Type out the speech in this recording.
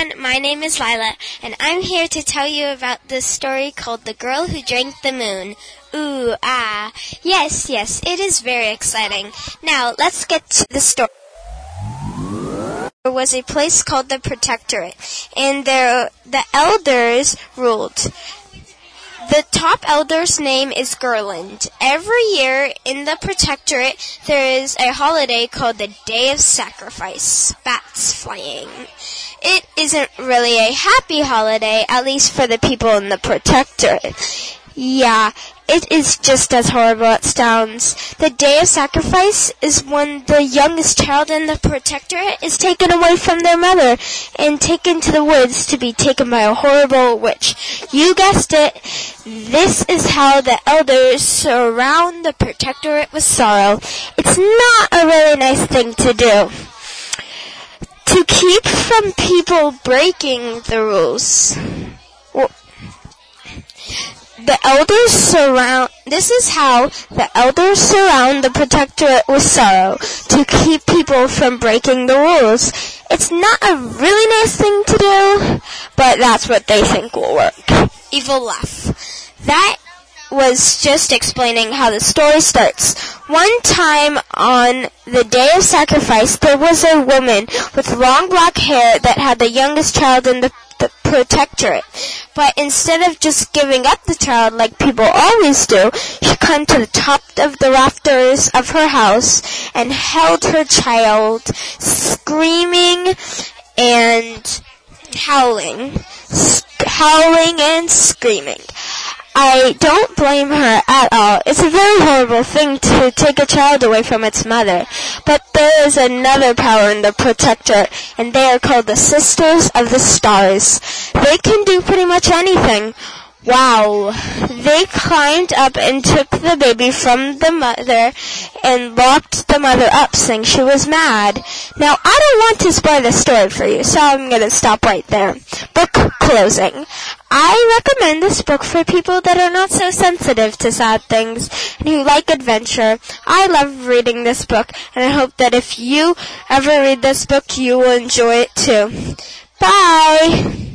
everyone. My name is Lila, and I'm here to tell you about this story called The Girl Who Drank the Moon. Ooh, ah. Yes, yes, it is very exciting. Now, let's get to the story. There was a place called the Protectorate, and there, the elders ruled. The top elder's name is Gherland. Every year in the Protectorate, there is a holiday called the Day of Sacrifice. Bats flying. It isn't really a happy holiday, at least for the people in the Protectorate. Yeah, it is just as horrible as it sounds. The day of sacrifice is when the youngest child in the protectorate is taken away from their mother and taken to the woods to be taken by a horrible witch. You guessed it. This is how the elders surround the protectorate with sorrow. It's not a really nice thing to do. To keep from people breaking the rules. The elders surround, this is how the elders surround the protectorate with sorrow to keep people from breaking the rules. It's not a really nice thing to do, but that's what they think will work. Evil laugh. That was just explaining how the story starts. One time on the day of sacrifice, there was a woman with long black hair that had the youngest child in the, the protectorate. But instead of just giving up the child like people always do, she climbed to the top of the rafters of her house and held her child, screaming and howling, howling and screaming. I don't blame her at all. It's a very horrible thing to take a child away from its mother. But there is another power in the protector, and they are called the Sisters of the Stars. They can do pretty much anything. Wow. They climbed up and took the baby from the mother and locked the mother up saying she was mad. Now, I don't want to spoil the story for you, so I'm gonna stop right there. Book closing. I recommend this book for people that are not so sensitive to sad things and who like adventure. I love reading this book, and I hope that if you ever read this book, you will enjoy it too. Bye!